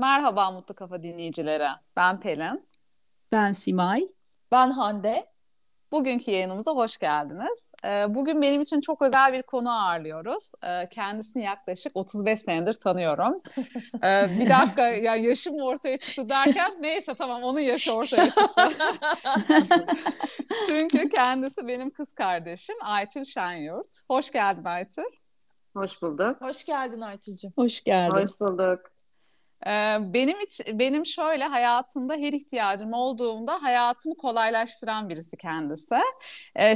Merhaba Mutlu Kafa dinleyicilere. Ben Pelin. Ben Simay. Ben Hande. Bugünkü yayınımıza hoş geldiniz. Ee, bugün benim için çok özel bir konu ağırlıyoruz. Ee, kendisini yaklaşık 35 senedir tanıyorum. Ee, bir dakika ya yaşım ortaya çıktı derken neyse tamam onun yaşı ortaya çıktı. Çünkü kendisi benim kız kardeşim Aytül Şenyurt. Hoş geldin Aytül. Hoş bulduk. Hoş geldin Aytül'cüm. Hoş geldin. Hoş bulduk. Benim hiç, benim şöyle hayatımda her ihtiyacım olduğunda hayatımı kolaylaştıran birisi kendisi.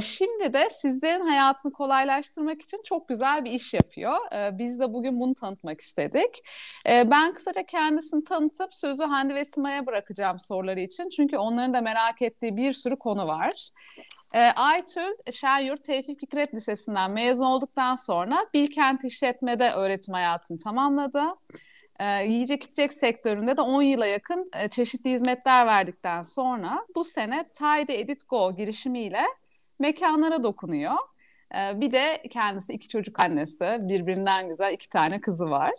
Şimdi de sizlerin hayatını kolaylaştırmak için çok güzel bir iş yapıyor. Biz de bugün bunu tanıtmak istedik. ben kısaca kendisini tanıtıp sözü Hande ve Sima'ya bırakacağım soruları için. Çünkü onların da merak ettiği bir sürü konu var. Aytül Şenyurt Tevfik Fikret Lisesi'nden mezun olduktan sonra Bilkent İşletme'de öğretim hayatını tamamladı. E, yiyecek içecek sektöründe de 10 yıla yakın e, çeşitli hizmetler verdikten sonra bu sene Tide Edit Go girişimiyle mekanlara dokunuyor. E, bir de kendisi iki çocuk annesi, birbirinden güzel iki tane kızı var.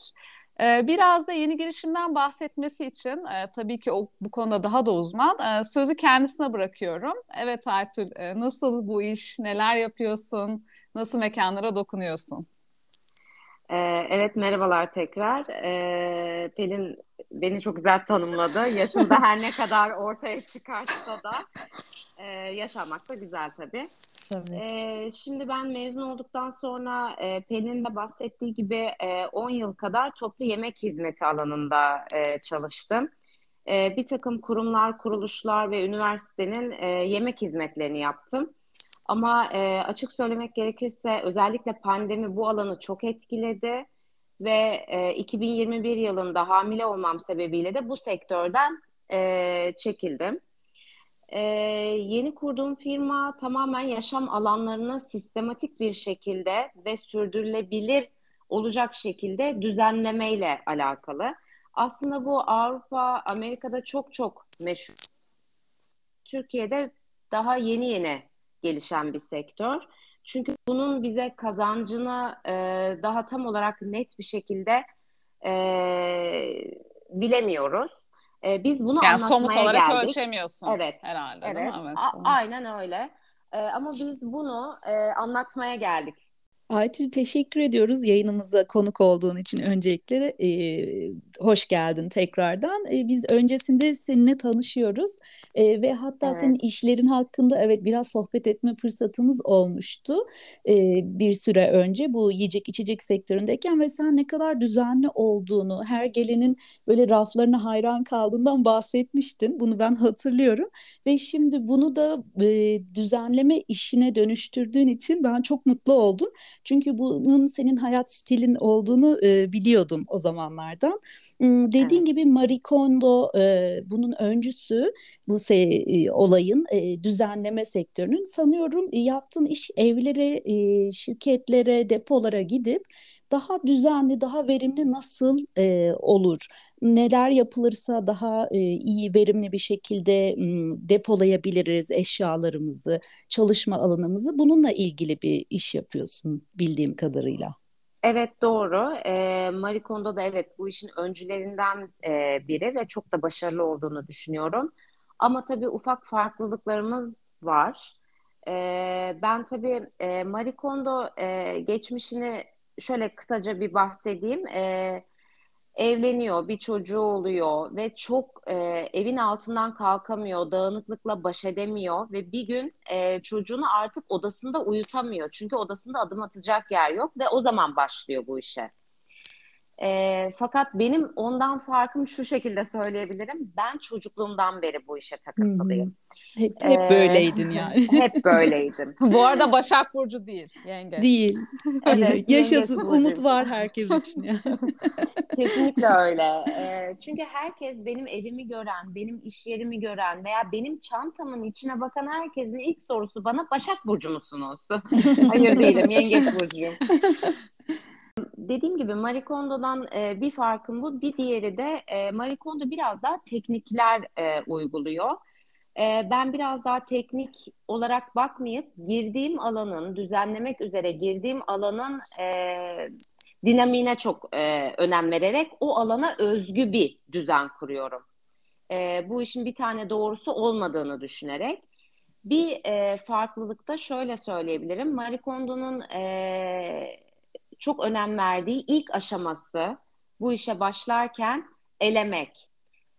E, biraz da yeni girişimden bahsetmesi için e, tabii ki o bu konuda daha da uzman. E, sözü kendisine bırakıyorum. Evet Aytül, e, nasıl bu iş, neler yapıyorsun, nasıl mekanlara dokunuyorsun? Ee, evet merhabalar tekrar. Ee, Pelin beni çok güzel tanımladı. Yaşında her ne kadar ortaya çıkarsa da e, yaşamak da güzel tabii. tabii. Ee, şimdi ben mezun olduktan sonra e, Pelin'in de bahsettiği gibi e, 10 yıl kadar toplu yemek hizmeti alanında e, çalıştım. E, bir takım kurumlar, kuruluşlar ve üniversitenin e, yemek hizmetlerini yaptım. Ama e, açık söylemek gerekirse özellikle pandemi bu alanı çok etkiledi ve e, 2021 yılında hamile olmam sebebiyle de bu sektörden e, çekildim. E, yeni kurduğum firma tamamen yaşam alanlarını sistematik bir şekilde ve sürdürülebilir olacak şekilde düzenlemeyle alakalı. Aslında bu Avrupa, Amerika'da çok çok meşhur. Türkiye'de daha yeni yeni gelişen bir sektör. Çünkü bunun bize kazancını e, daha tam olarak net bir şekilde e, bilemiyoruz. E, biz bunu yani anlatmaya somut olarak geldik. ölçemiyorsun evet. herhalde evet. değil mi? Evet. A- aynen öyle. E, ama biz bunu e, anlatmaya geldik Aytül teşekkür ediyoruz yayınımıza konuk olduğun için öncelikle e, hoş geldin tekrardan. E, biz öncesinde seninle tanışıyoruz e, ve hatta evet. senin işlerin hakkında evet biraz sohbet etme fırsatımız olmuştu e, bir süre önce bu yiyecek içecek sektöründeyken ve sen ne kadar düzenli olduğunu her gelenin böyle raflarına hayran kaldığından bahsetmiştin. Bunu ben hatırlıyorum ve şimdi bunu da e, düzenleme işine dönüştürdüğün için ben çok mutlu oldum. Çünkü bunun senin hayat stilin olduğunu e, biliyordum o zamanlardan. Dediğin evet. gibi Marie Kondo e, bunun öncüsü bu se olayın e, düzenleme sektörünün sanıyorum yaptığın iş evlere, e, şirketlere, depolara gidip daha düzenli, daha verimli nasıl e, olur? Neler yapılırsa daha e, iyi, verimli bir şekilde m, depolayabiliriz eşyalarımızı, çalışma alanımızı? Bununla ilgili bir iş yapıyorsun bildiğim kadarıyla. Evet doğru. E, Marie Kondo da evet bu işin öncülerinden e, biri ve çok da başarılı olduğunu düşünüyorum. Ama tabii ufak farklılıklarımız var. E, ben tabii e, Marie Kondo e, geçmişini şöyle kısaca bir bahsedeyim. E, evleniyor, bir çocuğu oluyor ve çok e, evin altından kalkamıyor, dağınıklıkla baş edemiyor ve bir gün e, çocuğunu artık odasında uyutamıyor. Çünkü odasında adım atacak yer yok ve o zaman başlıyor bu işe. E, fakat benim ondan farkım şu şekilde söyleyebilirim. Ben çocukluğumdan beri bu işe takıntılıyım. Hep, hep ee, böyleydin yani. hep böyleydim. bu arada Başak Burcu değil yenge. Değil. evet, Yaşasın umut var herkes için. Yani. Kesinlikle öyle. E, çünkü herkes benim evimi gören, benim iş yerimi gören veya benim çantamın içine bakan herkesin ilk sorusu bana Başak Burcu musunuz? Hayır değilim, Yengeç Burcu'yum dediğim gibi Marie Kondo'dan e, bir farkım bu. Bir diğeri de e, Marie Kondo biraz daha teknikler e, uyguluyor. E, ben biraz daha teknik olarak bakmayıp girdiğim alanın, düzenlemek üzere girdiğim alanın e, dinamiğine çok e, önem vererek o alana özgü bir düzen kuruyorum. E, bu işin bir tane doğrusu olmadığını düşünerek. Bir e, farklılıkta şöyle söyleyebilirim. Marie Kondo'nun e, çok önem verdiği ilk aşaması bu işe başlarken elemek.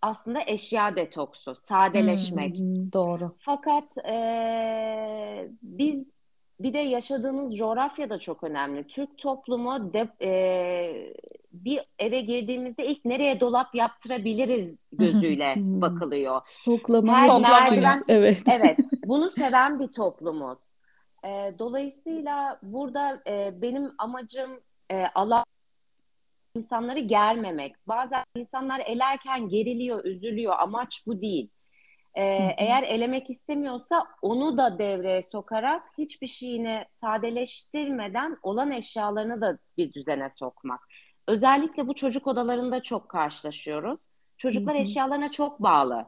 Aslında eşya detoksu, sadeleşmek. Hmm, doğru. Fakat e, biz bir de yaşadığımız coğrafya da çok önemli. Türk toplumu de, e, bir eve girdiğimizde ilk nereye dolap yaptırabiliriz gözüyle bakılıyor. Stoklama. Her Stoklama. Evet. Evet, bunu seven bir toplumuz. E, dolayısıyla burada e, benim amacım e, Allah insanları germemek. Bazen insanlar elerken geriliyor, üzülüyor. Amaç bu değil. E, eğer elemek istemiyorsa onu da devreye sokarak hiçbir şeyini sadeleştirmeden olan eşyalarını da bir düzene sokmak. Özellikle bu çocuk odalarında çok karşılaşıyoruz. Çocuklar Hı hı. eşyalarına çok bağlı.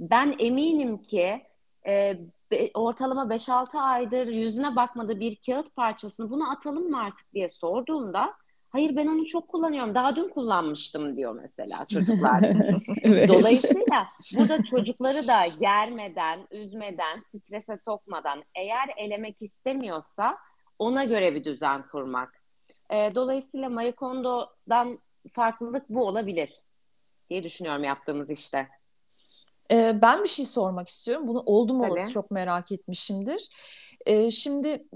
Ben eminim ki e, be- ortalama 5-6 aydır yüzüne bakmadığı bir kağıt parçasını bunu atalım mı artık diye sorduğumda hayır ben onu çok kullanıyorum daha dün kullanmıştım diyor mesela çocuklar. evet. Dolayısıyla burada çocukları da germeden, üzmeden, strese sokmadan eğer elemek istemiyorsa ona göre bir düzen kurmak. E, dolayısıyla Marie Kondo'dan farklılık bu olabilir diye düşünüyorum yaptığımız işte. Ee, ben bir şey sormak istiyorum. Bunu oldum olası çok merak etmişimdir. Ee, şimdi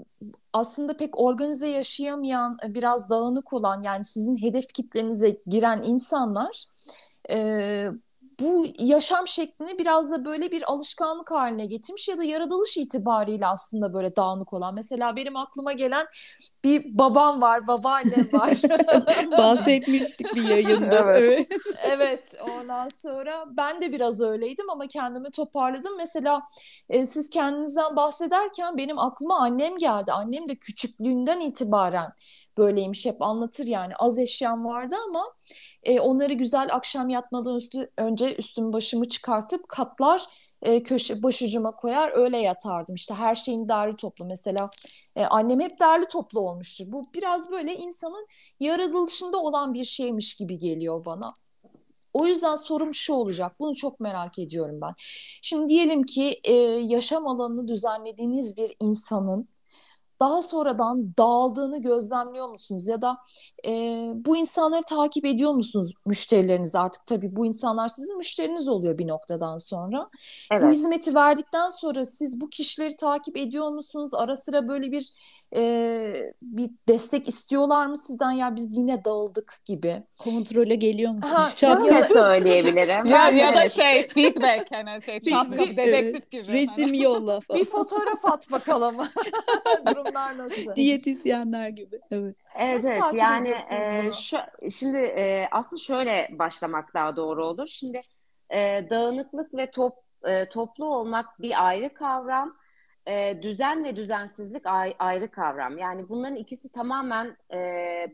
aslında pek organize yaşayamayan, e, biraz dağınık olan yani sizin hedef kitlenize giren insanlar e, bu yaşam şeklini biraz da böyle bir alışkanlık haline getirmiş ya da yaratılış itibariyle aslında böyle dağınık olan. Mesela benim aklıma gelen bir babam var, babaannem var. Bahsetmiştik bir yayında. Evet. Evet, ondan sonra ben de biraz öyleydim ama kendimi toparladım. Mesela e, siz kendinizden bahsederken benim aklıma annem geldi. Annem de küçüklüğünden itibaren böyleymiş hep anlatır yani az eşyam vardı ama e, onları güzel akşam yatmadan üstü, önce üstümü başımı çıkartıp katlar e, köşe başucuma koyar öyle yatardım. İşte her şeyin derli toplu mesela e, annem hep derli toplu olmuştur. Bu biraz böyle insanın yaratılışında olan bir şeymiş gibi geliyor bana. O yüzden sorum şu olacak. Bunu çok merak ediyorum ben. Şimdi diyelim ki e, yaşam alanını düzenlediğiniz bir insanın daha sonradan dağıldığını gözlemliyor musunuz? Ya da e, bu insanları takip ediyor musunuz müşterileriniz artık? Tabii bu insanlar sizin müşteriniz oluyor bir noktadan sonra. Bu Evet. hizmeti verdikten sonra siz bu kişileri takip ediyor musunuz? Ara sıra böyle bir e, bir destek istiyorlar mı sizden? Ya biz yine dağıldık gibi. Kontrole geliyor musunuz? Ha, Çat Şöyle kapı. söyleyebilirim. Ya, ya da şey feedback hani şey çat Bir- bir- dedektif gibi. Resim Hani. yolla falan. Bir fotoğraf at bakalım. Durumlar nasıl? Diyetisyenler gibi. Evet. Evet, Nasıl evet. takip yani e, şu, şimdi e, aslında şöyle başlamak daha doğru olur. Şimdi e, dağınıklık ve top, e, toplu olmak bir ayrı kavram. E, düzen ve düzensizlik ay- ayrı kavram. Yani bunların ikisi tamamen e,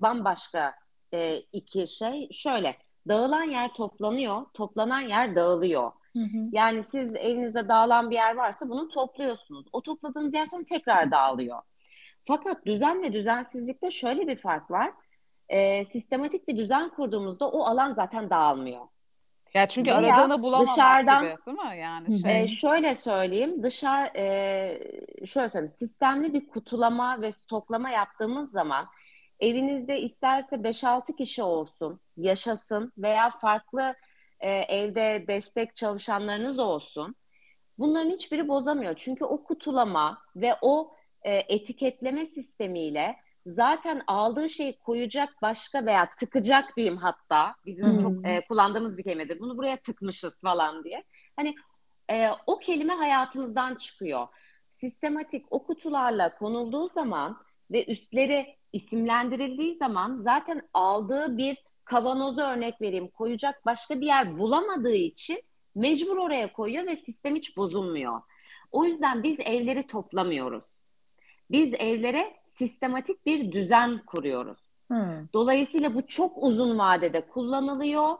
bambaşka e, iki şey. Şöyle, dağılan yer toplanıyor, toplanan yer dağılıyor. Hı hı. Yani siz evinizde dağılan bir yer varsa bunu topluyorsunuz. O topladığınız yer sonra tekrar dağılıyor. Fakat düzen ve düzensizlikte şöyle bir fark var. Ee, sistematik bir düzen kurduğumuzda o alan zaten dağılmıyor. Ya çünkü Veya aradığını bulamamak dışarıdan- gibi değil mi? Yani şey. Ee, şöyle söyleyeyim, dışarı e, şöyle söyleyeyim, sistemli bir kutulama ve stoklama yaptığımız zaman evinizde isterse 5-6 kişi olsun, yaşasın veya farklı e, evde destek çalışanlarınız olsun. Bunların hiçbiri bozamıyor. Çünkü o kutulama ve o e, etiketleme sistemiyle zaten aldığı şeyi koyacak başka veya tıkacak diyeyim hatta. Bizim Hmm. çok e, kullandığımız bir kelimedir. Bunu buraya tıkmışız falan diye. Hani e, o kelime hayatımızdan çıkıyor. Sistematik o kutularla konulduğu zaman ve üstleri isimlendirildiği zaman zaten aldığı bir kavanozu örnek vereyim koyacak başka bir yer bulamadığı için mecbur oraya koyuyor ve sistem hiç bozulmuyor. O yüzden biz evleri toplamıyoruz. Biz evlere sistematik bir düzen kuruyoruz. Hı. Dolayısıyla bu çok uzun vadede kullanılıyor.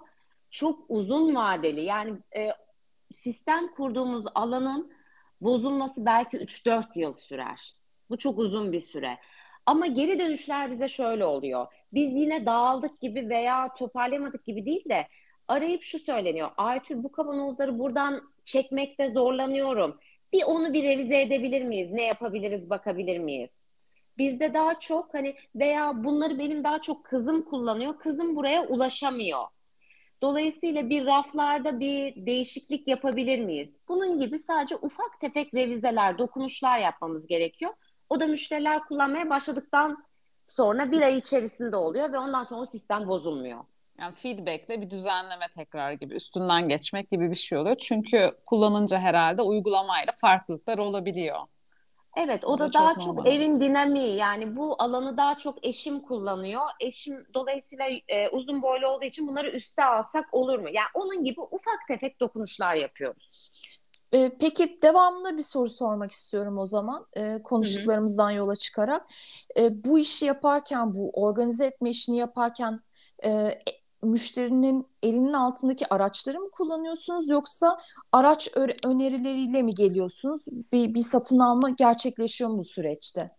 Çok uzun vadeli yani e, sistem kurduğumuz alanın bozulması belki 3-4 yıl sürer. Bu çok uzun bir süre. Ama geri dönüşler bize şöyle oluyor. Biz yine dağıldık gibi veya toparlayamadık gibi değil de arayıp şu söyleniyor. Aytül bu kavanozları buradan çekmekte zorlanıyorum. Bir onu bir revize edebilir miyiz? Ne yapabiliriz bakabilir miyiz? Bizde daha çok hani veya bunları benim daha çok kızım kullanıyor. Kızım buraya ulaşamıyor. Dolayısıyla bir raflarda bir değişiklik yapabilir miyiz? Bunun gibi sadece ufak tefek revizeler, dokunuşlar yapmamız gerekiyor. O da müşteriler kullanmaya başladıktan sonra bir ay içerisinde oluyor ve ondan sonra o sistem bozulmuyor. Yani feedback'le bir düzenleme tekrar gibi üstünden geçmek gibi bir şey oluyor. Çünkü kullanınca herhalde uygulamayla farklılıklar olabiliyor. Evet, o, o da, da daha çok, çok evin dinamiği. Yani bu alanı daha çok eşim kullanıyor. Eşim dolayısıyla e, uzun boylu olduğu için bunları üste alsak olur mu? Yani onun gibi ufak tefek dokunuşlar yapıyoruz. E, peki devamında bir soru sormak istiyorum o zaman e, konuştuklarımızdan yola çıkarak. E, bu işi yaparken, bu organize etme işini yaparken e, müşterinin elinin altındaki araçları mı kullanıyorsunuz yoksa araç önerileriyle mi geliyorsunuz? Bir, bir satın alma gerçekleşiyor mu bu süreçte?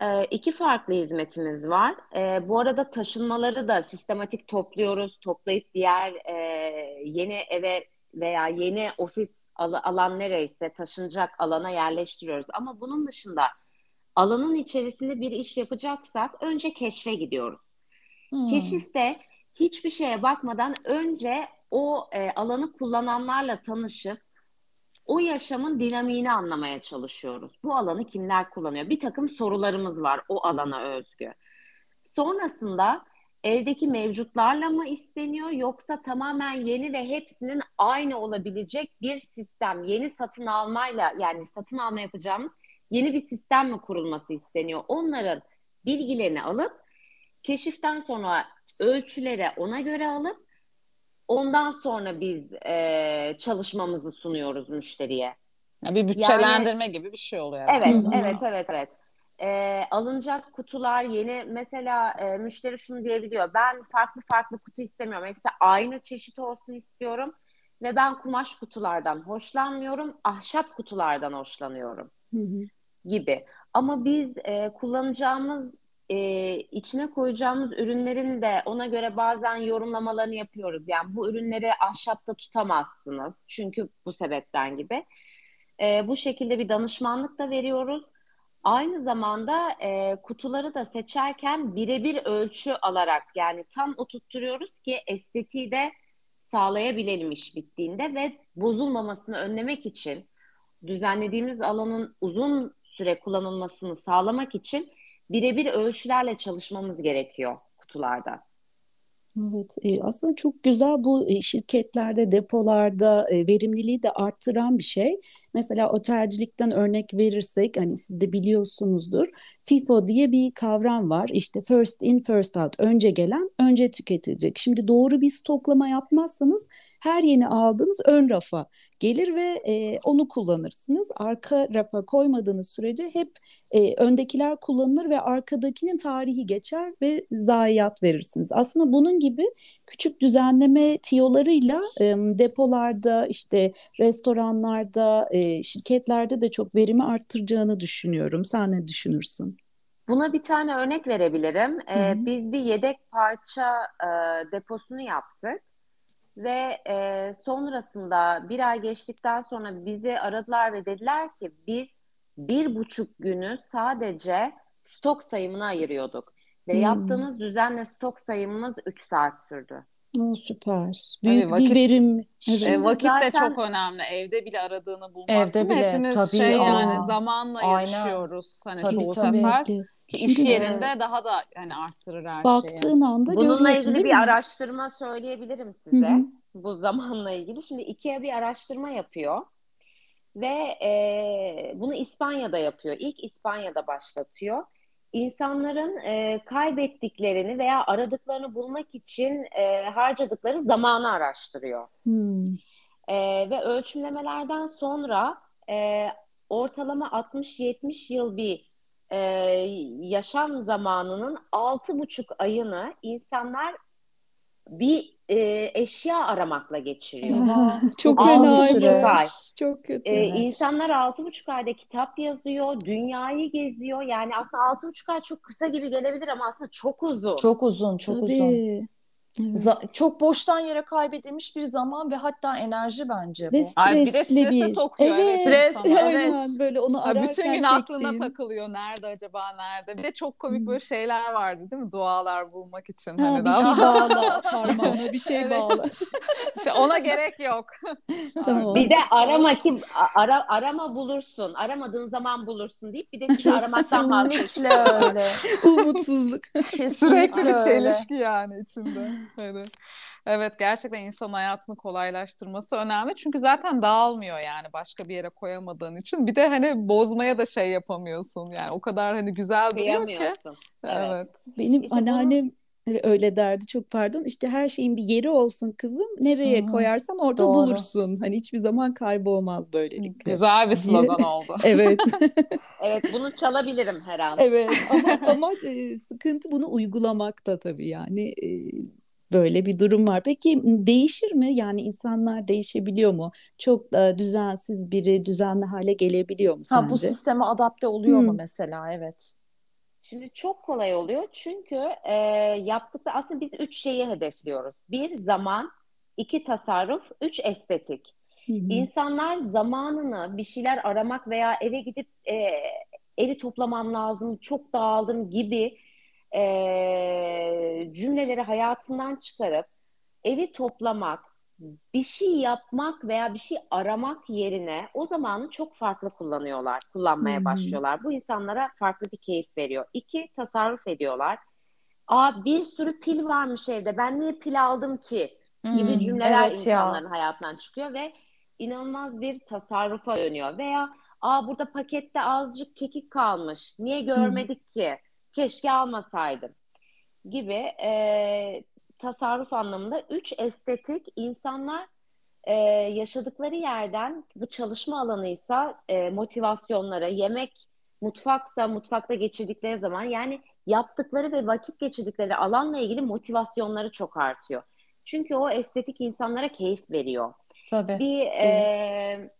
E, iki farklı hizmetimiz var. E, bu arada taşınmaları da sistematik topluyoruz. Toplayıp diğer e, yeni eve veya yeni ofis al- alan nereyse taşınacak alana yerleştiriyoruz. Ama bunun dışında alanın içerisinde bir iş yapacaksak önce keşfe gidiyoruz. Hmm. Keşifte hiçbir şeye bakmadan önce o e, alanı kullananlarla tanışıp o yaşamın dinamiğini anlamaya çalışıyoruz. Bu alanı kimler kullanıyor? Bir takım sorularımız var o alana özgü. Sonrasında evdeki mevcutlarla mı isteniyor yoksa tamamen yeni ve hepsinin aynı olabilecek bir sistem, yeni satın almayla yani satın alma yapacağımız yeni bir sistem mi kurulması isteniyor? Onların bilgilerini alıp keşiften sonra ölçülere ona göre alıp ondan sonra biz e, çalışmamızı sunuyoruz müşteriye. Yani bir bütçelendirme yani, gibi bir şey oluyor. Evet, evet, evet, evet. E, alınacak kutular yeni mesela e, müşteri şunu diyebiliyor. Ben farklı farklı kutu istemiyorum. Hepsi aynı çeşit olsun istiyorum. Ve ben kumaş kutulardan hoşlanmıyorum. Ahşap kutulardan hoşlanıyorum. Hı-hı. Gibi. Ama biz e, kullanacağımız e, içine koyacağımız ürünlerin de ona göre bazen yorumlamalarını yapıyoruz. Yani bu ürünleri ahşapta tutamazsınız. Çünkü bu sebepten gibi. E, bu şekilde bir danışmanlık da veriyoruz. Aynı zamanda e, kutuları da seçerken birebir ölçü alarak yani tam oturtturuyoruz ki estetiği de sağlayabilelim iş bittiğinde ve bozulmamasını önlemek için düzenlediğimiz alanın uzun süre kullanılmasını sağlamak için birebir ölçülerle çalışmamız gerekiyor kutularda. Evet, e, aslında çok güzel bu e, şirketlerde, depolarda e, verimliliği de arttıran bir şey. Mesela otelcilikten örnek verirsek hani siz de biliyorsunuzdur. FIFO diye bir kavram var. İşte first in first out önce gelen önce tüketilecek. Şimdi doğru bir stoklama yapmazsanız her yeni aldığınız ön rafa gelir ve e, onu kullanırsınız. Arka rafa koymadığınız sürece hep e, öndekiler kullanılır ve arkadakinin tarihi geçer ve zayiat verirsiniz. Aslında bunun gibi küçük düzenleme tiyolarıyla e, depolarda işte restoranlarda e, şirketlerde de çok verimi arttıracağını düşünüyorum. Sen ne düşünürsün? Buna bir tane örnek verebilirim. Ee, biz bir yedek parça e, deposunu yaptık ve e, sonrasında bir ay geçtikten sonra bizi aradılar ve dediler ki biz bir buçuk günü sadece stok sayımına ayırıyorduk ve hmm. yaptığımız düzenle stok sayımımız üç saat sürdü. O süper. Büyük vakit, bir verim. Evet. E, vakit zaten, de çok önemli. Evde bile aradığını bulmak. Evde bile. Hepimiz tabii, şey aa, yani zamanla aynen. yaşıyoruz. Hani tabii, çoğu tabii. sefer. Ki iş yerinde evet. daha da hani arttırır her Baktığın şeyi. anda Bununla ilgili bir mi? araştırma söyleyebilirim size. Hı-hı. Bu zamanla ilgili. Şimdi IKEA bir araştırma yapıyor. Ve e, bunu İspanya'da yapıyor. İlk İspanya'da başlatıyor insanların e, kaybettiklerini veya aradıklarını bulmak için e, harcadıkları zamanı araştırıyor. Hmm. E, ve ölçümlemelerden sonra e, ortalama 60-70 yıl bir e, yaşam zamanının 6,5 ayını insanlar bir e, eşya aramakla geçiriyor. çok fena Çok kötü. Evet. İnsanlar altı buçuk ayda kitap yazıyor, dünyayı geziyor. Yani aslında altı buçuk ay çok kısa gibi gelebilir ama aslında çok uzun. Çok uzun, çok Tabii. uzun. Evet. çok boştan yere kaybedilmiş bir zaman ve hatta enerji bence bu. Ve stresli Ay, bir de strese bir... sokuyor. Evet, stres. Evet. Böyle onu ararken Bütün gün çektiğin... aklına takılıyor. Nerede acaba nerede? Bir de çok komik böyle şeyler vardı değil mi? Dualar bulmak için. Ha, hani bir şey bağla parmağına bir şey evet. bağla. işte ona gerek yok. tamam. Bir de arama ki ara, arama bulursun. Aramadığın zaman bulursun deyip bir de hiç aramaktan vazgeçin. öyle. Umutsuzluk. Sürekli bir çelişki yani içinde. Evet. Evet gerçekten insan hayatını kolaylaştırması önemli. Çünkü zaten dağılmıyor yani başka bir yere koyamadığın için. Bir de hani bozmaya da şey yapamıyorsun. Yani o kadar hani güzel duruyor ki. Evet. evet. Benim işte anneannem bunu... öyle derdi çok pardon. İşte her şeyin bir yeri olsun kızım. Nereye Hı-hı. koyarsan orada Doğru. bulursun. Hani hiçbir zaman kaybolmaz böylelikle. Güzel bir slogan oldu. evet. evet bunu çalabilirim her an. Evet ama ama e, sıkıntı bunu uygulamakta tabii yani. E, böyle bir durum var. Peki değişir mi? Yani insanlar değişebiliyor mu? Çok e, düzensiz biri düzenli hale gelebiliyor mu sence? Ha, bu sisteme adapte oluyor hmm. mu mesela? Evet. Şimdi çok kolay oluyor çünkü e, yaptıkta aslında biz üç şeyi hedefliyoruz. Bir zaman, iki tasarruf, üç estetik. Hı hı. İnsanlar zamanını bir şeyler aramak veya eve gidip e, evi toplamam lazım, çok dağıldım gibi e, cümleleri hayatından çıkarıp evi toplamak, bir şey yapmak veya bir şey aramak yerine o zamanı çok farklı kullanıyorlar, kullanmaya hmm. başlıyorlar. Bu insanlara farklı bir keyif veriyor. İki, tasarruf ediyorlar. Aa bir sürü pil varmış evde, ben niye pil aldım ki? gibi hmm, cümleler evet insanların ya. hayatından çıkıyor ve inanılmaz bir tasarrufa dönüyor. Veya aa burada pakette azıcık kekik kalmış, niye görmedik hmm. ki? Keşke almasaydım gibi e, tasarruf anlamında üç estetik insanlar e, yaşadıkları yerden bu çalışma alanıysa e, motivasyonlara, yemek mutfaksa mutfakta geçirdikleri zaman yani yaptıkları ve vakit geçirdikleri alanla ilgili motivasyonları çok artıyor. Çünkü o estetik insanlara keyif veriyor. Tabii. Bir e,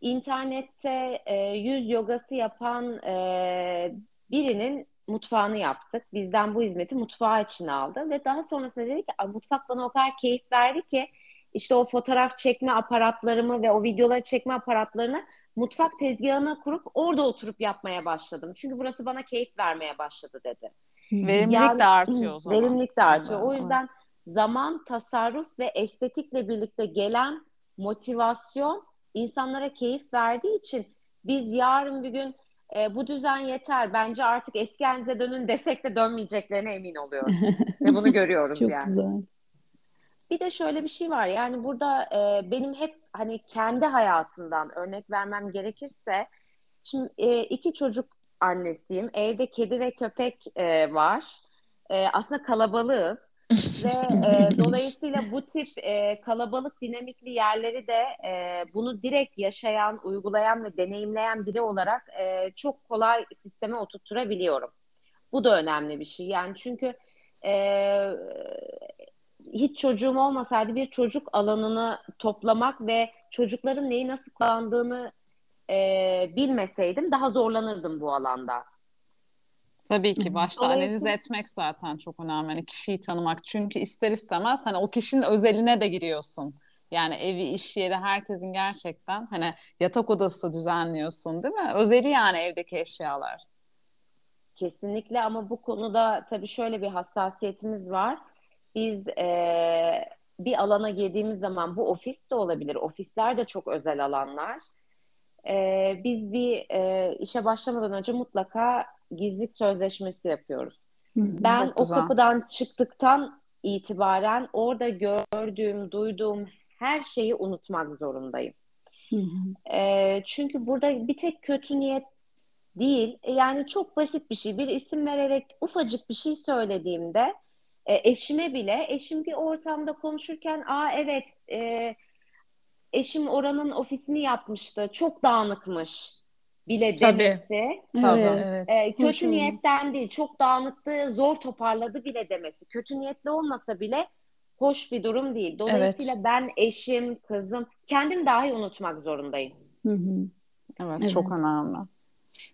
internette e, yüz yogası yapan e, birinin mutfağını yaptık. Bizden bu hizmeti mutfağı için aldı ve daha sonrasında dedi ki mutfak bana o kadar keyif verdi ki işte o fotoğraf çekme aparatlarımı ve o videoları çekme aparatlarını mutfak tezgahına kurup orada oturup yapmaya başladım. Çünkü burası bana keyif vermeye başladı dedi. Verimlilik yani, de artıyor o zaman. Verimlilik de artıyor. O yüzden zaman, tasarruf ve estetikle birlikte gelen motivasyon insanlara keyif verdiği için biz yarın bir gün e, bu düzen yeter bence artık eski halinize dönün desek de dönmeyeceklerine emin oluyorum. Ve bunu görüyoruz Çok yani. güzel. Bir de şöyle bir şey var yani burada e, benim hep hani kendi hayatımdan örnek vermem gerekirse şimdi e, iki çocuk annesiyim. Evde kedi ve köpek e, var. E, aslında kalabalığız ve e, dolayısıyla bu tip e, kalabalık dinamikli yerleri de e, bunu direkt yaşayan, uygulayan ve deneyimleyen biri olarak e, çok kolay sisteme oturtturabiliyorum. Bu da önemli bir şey. Yani çünkü e, hiç çocuğum olmasaydı bir çocuk alanını toplamak ve çocukların neyi nasıl kullandığını e, bilmeseydim daha zorlanırdım bu alanda. Tabii ki başta analiz etmek zaten çok önemli. Yani kişiyi tanımak. Çünkü ister istemez hani o kişinin özeline de giriyorsun. Yani evi, iş yeri herkesin gerçekten hani yatak odası düzenliyorsun değil mi? Özeli yani evdeki eşyalar. Kesinlikle ama bu konuda tabii şöyle bir hassasiyetimiz var. Biz e, bir alana girdiğimiz zaman bu ofis de olabilir. Ofisler de çok özel alanlar. E, biz bir e, işe başlamadan önce mutlaka gizlilik sözleşmesi yapıyoruz. Hı, ben o kapıdan çıktıktan itibaren orada gördüğüm, duyduğum her şeyi unutmak zorundayım. Hı hı. E, çünkü burada bir tek kötü niyet değil. E, yani çok basit bir şey. Bir isim vererek ufacık bir şey söylediğimde e, eşime bile eşim bir ortamda konuşurken aa evet e, eşim oranın ofisini yapmıştı. Çok dağınıkmış bile demesi. Tabii. Evet. E, kötü niyetten değil, çok dağınıktı, zor toparladı bile demesi. Kötü niyetli olmasa bile hoş bir durum değil. Dolayısıyla Evet. ben eşim, kızım, kendim dahi unutmak zorundayım. Hı hı. Evet, çok Evet. önemli.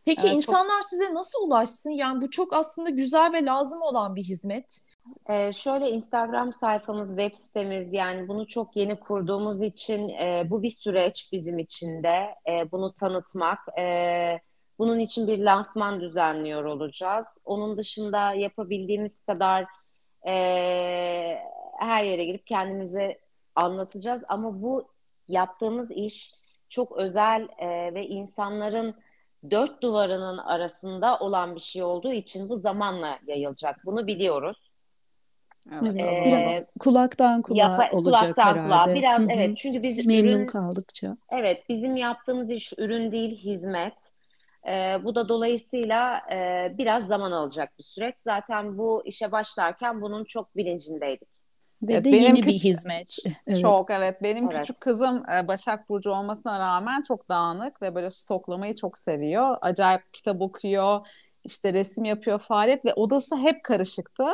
Peki çok- insanlar size nasıl ulaşsın? Yani bu çok aslında güzel ve lazım olan bir hizmet. Ee, şöyle Instagram sayfamız, web sitemiz yani bunu çok yeni kurduğumuz için e, bu bir süreç bizim için de E, bunu tanıtmak. E, bunun için bir lansman düzenliyor olacağız. Onun dışında yapabildiğimiz kadar e, her yere girip kendimizi anlatacağız. Ama bu yaptığımız iş çok özel e, ve insanların dört duvarının arasında olan bir şey olduğu için bu zamanla yayılacak. Bunu biliyoruz. Evet. Ee, biraz kulaktan kulağa Yapa- olacak kulaktan herhalde. kulağa. Biraz Hı hı. evet çünkü biz Memnun ürün kaldıkça. evet bizim yaptığımız iş ürün değil hizmet. Ee, bu da dolayısıyla e, biraz zaman alacak bir süreç. Zaten bu işe başlarken bunun çok bilincindeydik. Ve Evet, de benim yeni bir küç- hizmet. Evet. Çok evet. Benim Evet. küçük kızım e, Başak Burcu olmasına rağmen çok dağınık ve böyle stoklamayı çok seviyor. Acayip kitap okuyor, işte resim yapıyor, faaliyet ve odası hep karışıktı.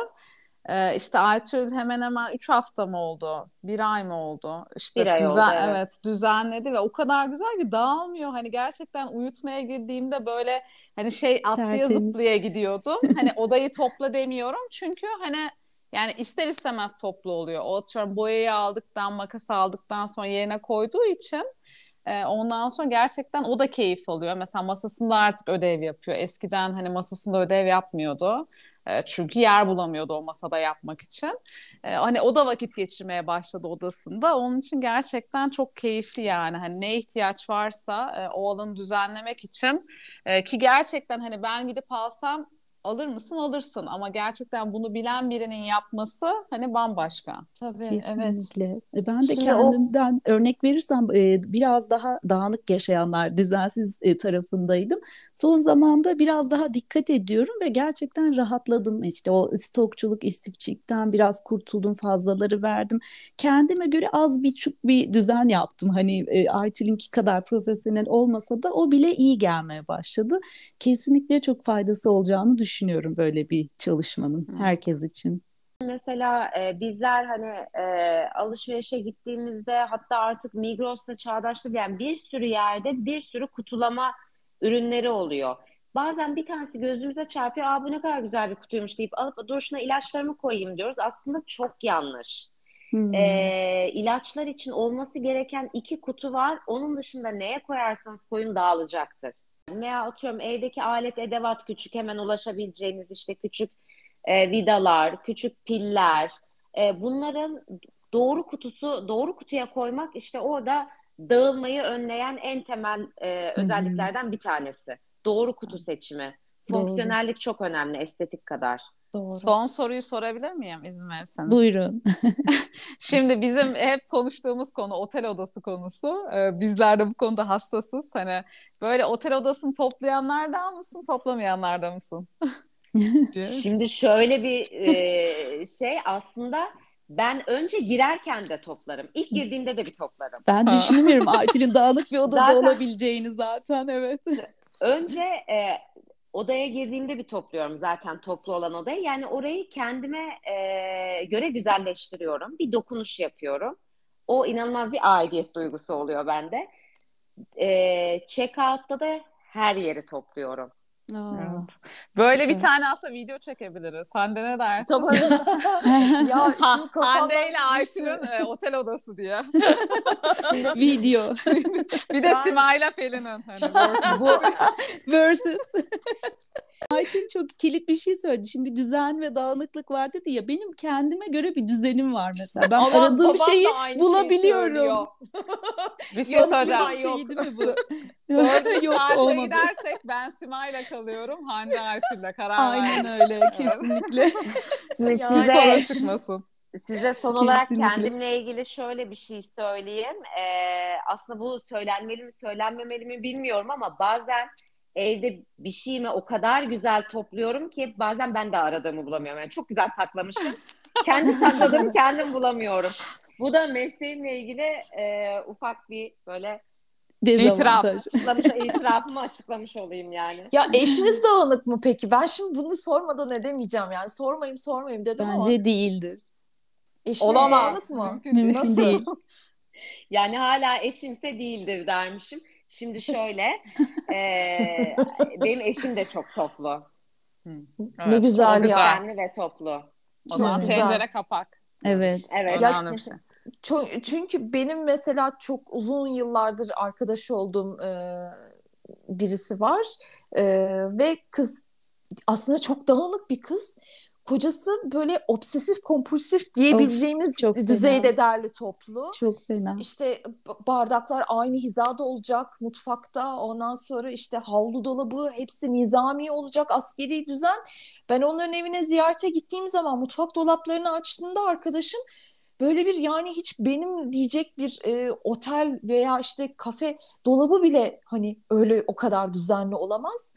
E, işte Aytül hemen hemen 3 hafta mı oldu? Bir ay mı oldu? İşte Bir ay oldu, evet. evet düzenledi ve o kadar güzel ki dağılmıyor. Hani gerçekten uyutmaya girdiğimde böyle hani şey atlaya Tertemiz. zıplaya gidiyordum. Hani odayı topla demiyorum çünkü hani yani ister istemez toplu oluyor. O atıyorum boyayı aldıktan, makas aldıktan sonra yerine koyduğu için e, ondan sonra gerçekten o da keyif alıyor. Mesela masasında artık ödev yapıyor. Eskiden hani masasında ödev yapmıyordu. E, çünkü yer bulamıyordu o masada yapmak için. E, hani o da vakit geçirmeye başladı odasında. Onun için gerçekten çok keyifli yani. Hani ne ihtiyaç varsa e, o alanı düzenlemek için e, ki gerçekten hani ben gidip alsam alır mısın alırsın ama gerçekten bunu bilen birinin yapması hani bambaşka. Tabii, evet. Kesinlikle. E, Ben de Şimdi o- kendimden örnek verirsem e, biraz daha dağınık yaşayanlar, düzensiz e, tarafındaydım. Son zamanda biraz daha dikkat ediyorum ve gerçekten rahatladım. İşte o stokçuluk, istifçilikten biraz kurtuldum, fazlaları verdim. Kendime göre az buçuk bir düzen yaptım. Hani e, Aytül'ünki kadar profesyonel olmasa da o bile iyi gelmeye başladı. Kesinlikle çok faydası olacağını düşünüyorum böyle bir çalışmanın Hı. herkes için. Mesela e, bizler hani e, alışverişe gittiğimizde hatta artık Migros'ta çağdaşlık yani bir sürü yerde bir sürü kutulama ürünleri oluyor. Bazen bir tanesi gözümüze çarpıyor. Aa bu ne kadar güzel bir kutuymuş deyip alıp dur şuna ilaçlarımı koyayım diyoruz. Aslında çok yanlış. Hmm. E, ilaçlar için olması gereken iki kutu var. Onun dışında neye koyarsanız koyun dağılacaktır. Veya atıyorum evdeki alet edevat küçük hemen ulaşabileceğiniz işte küçük e, vidalar, küçük piller. E, bunların doğru kutusu, doğru kutuya koymak işte orada dağılmayı önleyen en temel e, özelliklerden bir tanesi. Doğru kutu seçimi. Doğru. Fonksiyonellik çok önemli, estetik kadar. Doğru. Son soruyu sorabilir miyim izin verirseniz? Buyurun. Şimdi bizim hep konuştuğumuz konu otel odası konusu. Ee, bizler de bu konuda hassasız. Hani böyle otel odasını toplayanlardan mısın, toplamayanlardan mısın? Şimdi şöyle bir e, şey aslında ben önce girerken de toplarım. İlk girdiğimde de bir toplarım. Ben Ha. düşünmüyorum Aytül'ün dağınık bir odada Zaten- olabileceğini zaten evet. Önce e, odaya girdiğimde bir topluyorum zaten toplu olan odayı. Yani orayı kendime e, göre güzelleştiriyorum. Bir dokunuş yapıyorum. O inanılmaz bir aidiyet duygusu oluyor bende. E, check-out'ta da her yeri topluyorum. Evet. Böyle bir süper. tane aslında video çekebiliriz. Hande ne dersin? Tabii. ya şimdi kafamdan Hande ile bir Ayşe'nin e, otel odası diye. Video Bir de Ben- Sima'yla Pelin'in. Hani versus. Bu versus. Aytül çok kilit bir şey söyledi. Şimdi düzen ve dağınıklık var dedi ya. Benim kendime göre bir düzenim var mesela. Ben Ama aradığım şeyi bulabiliyorum. bir şey söyleyeceğim. Sima. Şeyi değil mi bu? Dördüncü Yok olmadı. gidersek ben Sima'yla kalıyorum. Hande Aytül'le karar Aynen verdim. öyle kesinlikle. şimdi Ya, size Sonra çıkmasın. Size son olarak Kesinlikle. kendimle ilgili şöyle bir şey söyleyeyim. Ee, aslında bu söylenmeli mi söylenmemeli mi bilmiyorum ama bazen evde bir şeyimi o kadar güzel topluyorum ki bazen ben de aradığımı bulamıyorum. Yani çok güzel saklamışım. Kendi sakladığımı kendim bulamıyorum. Bu da mesleğimle ilgili e, ufak bir böyle Dezavantaj. açıklamış, itirafımı açıklamış olayım yani. Ya eşiniz dağınık mı peki? Ben şimdi bunu sormadan edemeyeceğim yani. Sormayayım sormayayım dedim ama. Bence değildir. Eşine Olamaz. dağınık mı? Mümkün Mümkün Nasıl? değil. Yani hala eşimse değildir dermişim. Şimdi şöyle, e, benim eşim de çok toplu. Ne güzel ya. Düzenli ve toplu. O zaman Güzel. tencere kapak. Evet. Evet. Şey. Ço- Çünkü benim mesela çok uzun yıllardır arkadaş olduğum e, birisi var E, ve kız aslında çok dağınık bir kız. Kocası böyle obsesif kompulsif diyebileceğimiz Of, çok fena. düzeyde derli toplu. Çok fena. İşte bardaklar aynı hizada olacak mutfakta. Ondan sonra işte havlu dolabı hepsi nizami olacak askeri düzen. Ben onların evine ziyarete gittiğim zaman mutfak dolaplarını açtığında arkadaşım böyle bir yani hiç benim diyecek bir e, otel veya işte kafe dolabı bile hani öyle o kadar düzenli olamaz.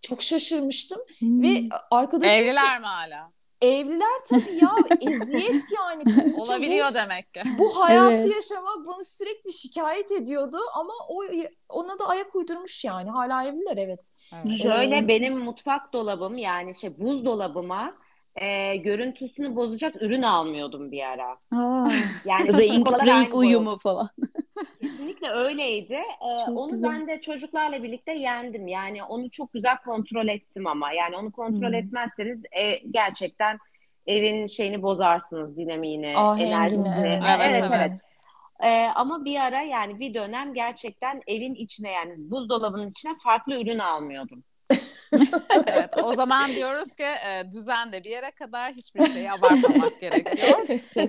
Çok şaşırmıştım Hmm. ve arkadaşım Evliler mi hala? evliler tabii ya eziyet yani kız için bu- Olabiliyor demek ki. bu hayatı Evet. yaşamak bunu sürekli şikayet ediyordu ama o ona da ayak uydurmuş yani. Hala evliler evet. Evet. Şöyle Evet. benim mutfak dolabım yani şey buzdolabıma e, görüntüsünü bozacak ürün almıyordum bir ara. Aa, Yani renk, renk uyumu falan. Kesinlikle öyleydi. Ee, onu güzel. ben de çocuklarla birlikte yendim. Yani onu çok güzel kontrol ettim ama. Yani onu kontrol Hmm. etmezseniz e, gerçekten evin şeyini bozarsınız, dinamiğini, Ahengini, enerjisini. evet. Evet, evet. Ee, ama bir ara yani bir dönem gerçekten evin içine yani buzdolabının içine farklı ürün almıyordum. Evet, o zaman diyoruz ki e, düzen de bir yere kadar hiçbir şeyi abartmamak gerekiyor.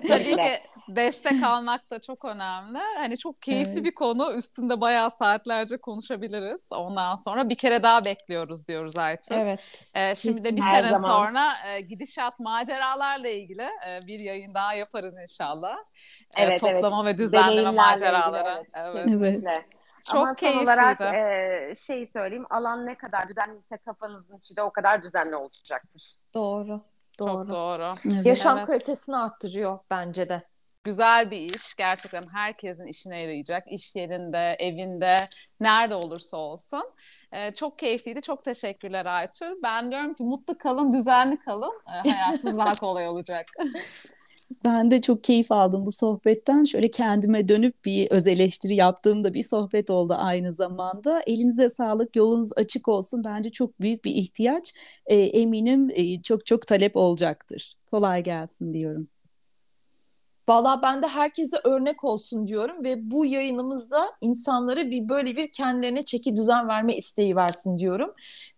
Tabii ki destek almak da çok önemli. Hani çok keyifli Evet. bir konu. Üstünde bayağı saatlerce konuşabiliriz. Ondan sonra bir kere daha bekliyoruz diyoruz Ayça. Evet. Ee, şimdi de bir sene zaman. sonra e, gidişat maceralarla ilgili e, bir yayın daha yaparız inşallah. E, Evet, toplama ve düzenleme Deneyimlerle maceraları. ilgili, Evet. Kesinlikle. Çok Ama son keyifliydi. olarak e, şey söyleyeyim, alan ne kadar düzenliyse kafanızın içi de o kadar düzenli olacaktır. Doğru. Doğru. Çok doğru. Evet. Yaşam Evet. kalitesini arttırıyor bence de. Güzel bir iş. Gerçekten herkesin işine yarayacak. İş yerinde, evinde, nerede olursa olsun. Ee, çok keyifliydi. Çok teşekkürler Aytül. Ben diyorum ki mutlu kalın, düzenli kalın. Ee, hayatınız daha kolay olacak. Ben de çok keyif aldım bu sohbetten. Şöyle kendime dönüp bir öz eleştiri yaptığımda bir sohbet oldu aynı zamanda. Elinize sağlık, yolunuz açık olsun. Bence çok büyük bir ihtiyaç. E, eminim e, çok çok talep olacaktır. Kolay gelsin diyorum. Valla ben de herkese örnek olsun diyorum ve bu yayınımızda insanlara bir böyle bir kendilerine çeki düzen verme isteği versin diyorum.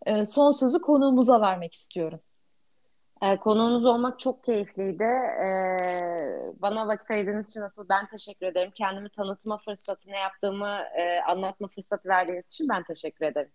Ee, son sözü konuğumuza vermek istiyorum. Ee, konuğunuz olmak çok keyifliydi. Ee, bana vakit ayırdığınız için asıl ben teşekkür ederim. Kendimi tanıtma fırsatı, ne yaptığımı e, anlatma fırsatı verdiğiniz için ben teşekkür ederim.